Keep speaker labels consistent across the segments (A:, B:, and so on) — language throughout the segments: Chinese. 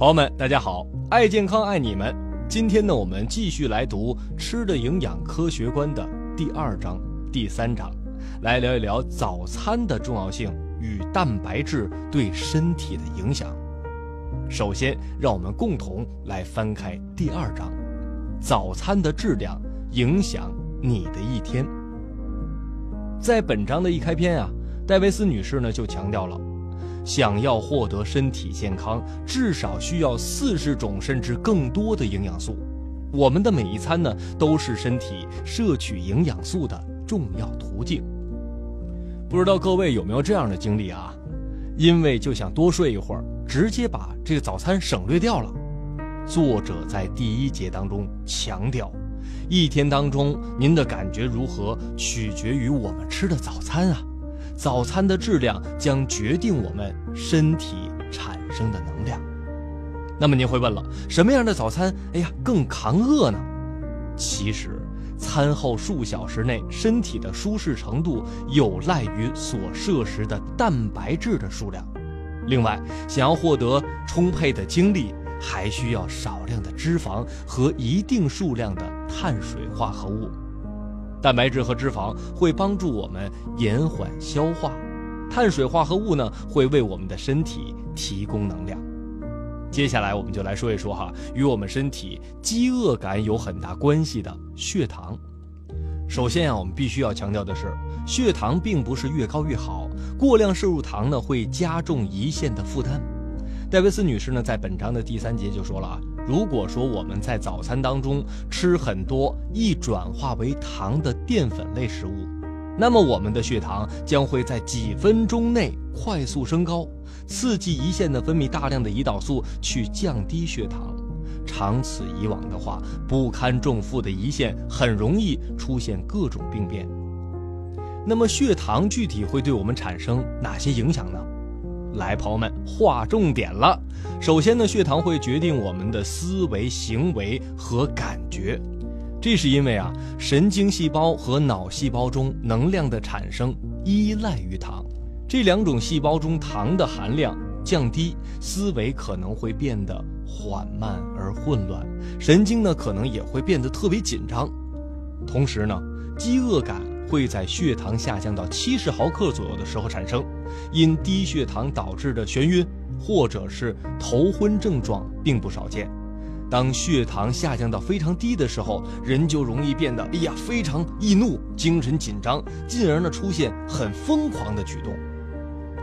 A: 朋友们，大家好，爱健康爱你们。今天呢，我们继续来读《吃的营养科学观》的第二章、第三章，来聊一聊早餐的重要性与蛋白质对身体的影响。首先，让我们共同来翻开第二章：早餐的质量影响你的一天。在本章的一开篇啊，戴维斯女士呢就强调了。想要获得身体健康，至少需要四十种甚至更多的营养素。我们的每一餐呢，都是身体摄取营养素的重要途径。不知道各位有没有这样的经历啊？因为就想多睡一会儿，直接把这个早餐省略掉了。作者在第一节当中强调，一天当中您的感觉如何，取决于我们吃的早餐啊。早餐的质量将决定我们身体产生的能量。那么您会问了，什么样的早餐，哎呀，更扛饿呢？其实，餐后数小时内身体的舒适程度有赖于所摄食的蛋白质的数量。另外，想要获得充沛的精力，还需要少量的脂肪和一定数量的碳水化合物。蛋白质和脂肪会帮助我们延缓消化，碳水化合物呢会为我们的身体提供能量。接下来我们就来说一说哈，与我们身体饥饿感有很大关系的血糖。首先啊，我们必须要强调的是，血糖并不是越高越好，过量摄入糖呢会加重胰腺的负担。戴维斯女士呢在本章的第三节就说了啊。如果说我们在早餐当中吃很多易转化为糖的淀粉类食物，那么我们的血糖将会在几分钟内快速升高，刺激胰腺的分泌大量的胰岛素去降低血糖。长此以往的话，不堪重负的胰腺很容易出现各种病变。那么血糖具体会对我们产生哪些影响呢？来，朋友们，划重点了。首先呢，血糖会决定我们的思维、行为和感觉，这是因为啊，神经细胞和脑细胞中能量的产生依赖于糖。这两种细胞中糖的含量降低，思维可能会变得缓慢而混乱，神经呢可能也会变得特别紧张。同时呢，饥饿感。会在血糖下降到七十毫克左右的时候产生，因低血糖导致的眩晕或者是头昏症状并不少见。当血糖下降到非常低的时候，人就容易变得哎呀非常易怒、精神紧张，进而呢出现很疯狂的举动。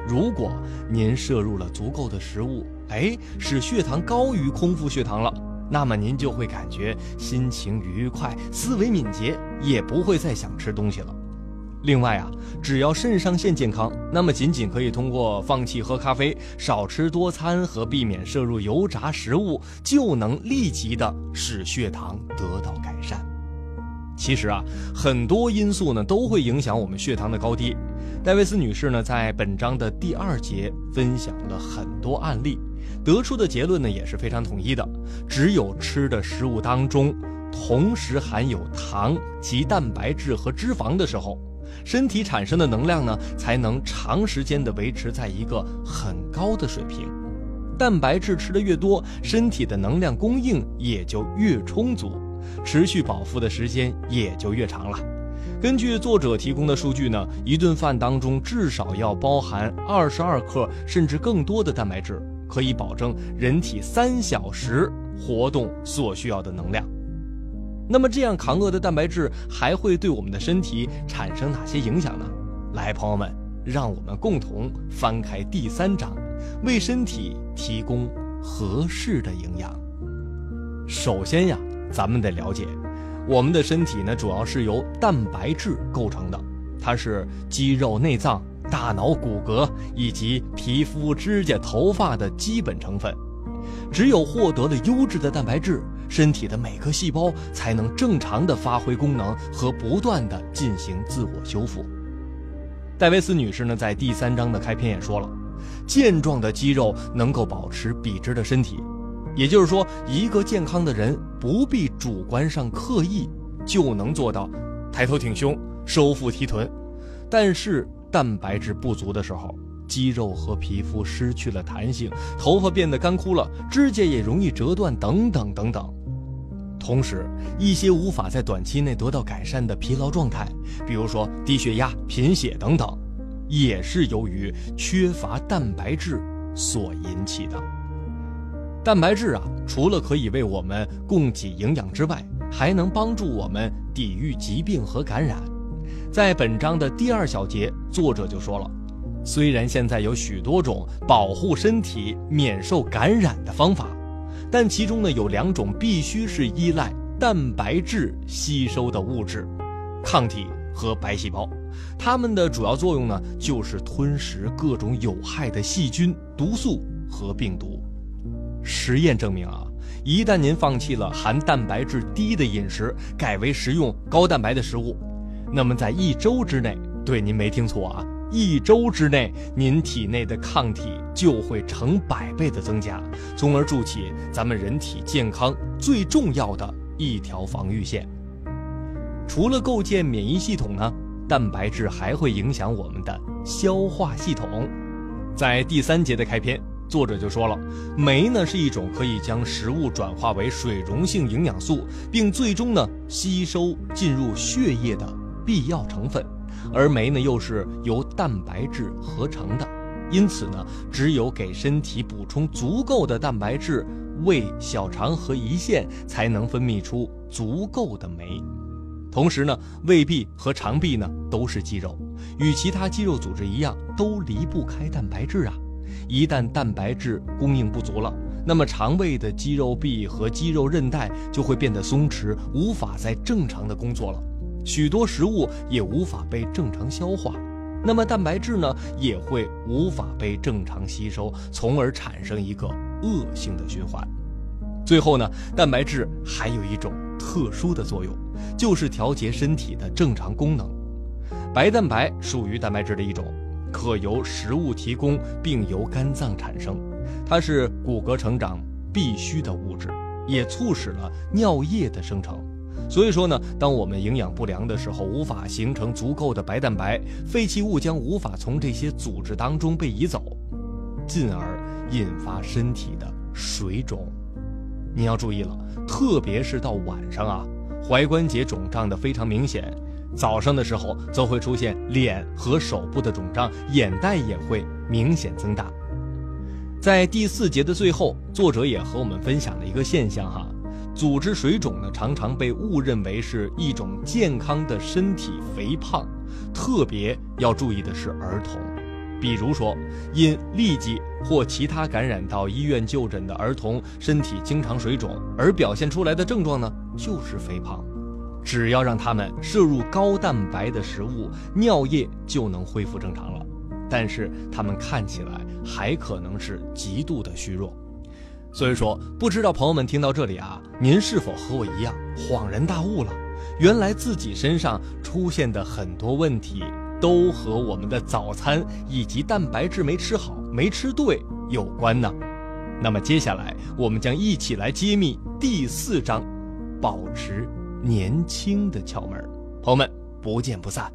A: 如果您摄入了足够的食物，哎，使血糖高于空腹血糖了。那么您就会感觉心情愉快，思维敏捷，也不会再想吃东西了。另外啊，只要肾上腺健康，那么仅仅可以通过放弃喝咖啡、少吃多餐和避免摄入油炸食物，就能立即的使血糖得到改善。其实啊，很多因素呢都会影响我们血糖的高低。戴维斯女士呢在本章的第二节分享了很多案例。得出的结论呢也是非常统一的，只有吃的食物当中同时含有糖及蛋白质和脂肪的时候，身体产生的能量呢才能长时间的维持在一个很高的水平。蛋白质吃的越多，身体的能量供应也就越充足，持续饱腹的时间也就越长了。根据作者提供的数据呢，一顿饭当中至少要包含二十二克甚至更多的蛋白质。可以保证人体三小时活动所需要的能量。那么，这样扛饿的蛋白质还会对我们的身体产生哪些影响呢？来，朋友们，让我们共同翻开第三章，为身体提供合适的营养。首先呀，咱们得了解，我们的身体呢，主要是由蛋白质构成的，它是肌肉、内脏。大脑、骨骼以及皮肤、指甲、头发的基本成分，只有获得了优质的蛋白质，身体的每个细胞才能正常的发挥功能和不断的进行自我修复。戴维斯女士呢，在第三章的开篇也说了，健壮的肌肉能够保持笔直的身体，也就是说，一个健康的人不必主观上刻意就能做到抬头挺胸、收腹提臀，但是。蛋白质不足的时候，肌肉和皮肤失去了弹性，头发变得干枯了，指甲也容易折断，等等等等。同时，一些无法在短期内得到改善的疲劳状态，比如说低血压、贫血等等，也是由于缺乏蛋白质所引起的。蛋白质啊，除了可以为我们供给营养之外，还能帮助我们抵御疾病和感染。在本章的第二小节，作者就说了，虽然现在有许多种保护身体免受感染的方法。但其中呢有两种必须是依赖蛋白质吸收的物质，抗体和白细胞，它们的主要作用呢就是吞食各种有害的细菌、毒素和病毒。实验证明啊，一旦您放弃了含蛋白质低的饮食，改为食用高蛋白的食物，那么在一周之内，对您没听错啊。一周之内，您体内的抗体就会成百倍的增加，从而筑起咱们人体健康最重要的一条防御线。除了构建免疫系统呢，蛋白质还会影响我们的消化系统。在第三节的开篇，作者就说了，酶呢是一种可以将食物转化为水溶性营养素，并最终呢吸收进入血液的必要成分。而酶呢，又是由蛋白质合成的，因此呢，只有给身体补充足够的蛋白质，胃、小肠和胰腺才能分泌出足够的酶。同时呢，胃壁和肠壁呢都是肌肉，与其他肌肉组织一样，都离不开蛋白质啊。一旦蛋白质供应不足了，那么肠胃的肌肉壁和肌肉韧带就会变得松弛，无法再正常的工作了。许多食物也无法被正常消化，那么蛋白质呢也会无法被正常吸收，从而产生一个恶性的循环。最后呢，蛋白质还有一种特殊的作用，就是调节身体的正常功能。白蛋白属于蛋白质的一种，可由食物提供，并由肝脏产生，它是骨骼成长必须的物质，也促使了尿液的生成。所以说呢，当我们营养不良的时候，无法形成足够的白蛋白，废弃物将无法从这些组织当中被移走，进而引发身体的水肿。你要注意了，特别是到晚上啊，踝关节肿胀的非常明显；早上的时候则会出现脸和手部的肿胀，眼袋也会明显增大。在第四节的最后，作者也和我们分享了一个现象哈。组织水肿呢，常常被误认为是一种健康的身体肥胖，特别要注意的是儿童，比如说因痢疾或其他感染到医院就诊的儿童，身体经常水肿，而表现出来的症状呢就是肥胖。只要让他们摄入高蛋白的食物，尿液就能恢复正常了，但是他们看起来还可能是极度的虚弱。所以说，不知道朋友们听到这里啊，您是否和我一样恍然大悟了？原来自己身上出现的很多问题，都和我们的早餐以及蛋白质没吃好、没吃对有关呢。那么接下来，我们将一起来揭秘第四章，保持年轻的窍门。朋友们，不见不散。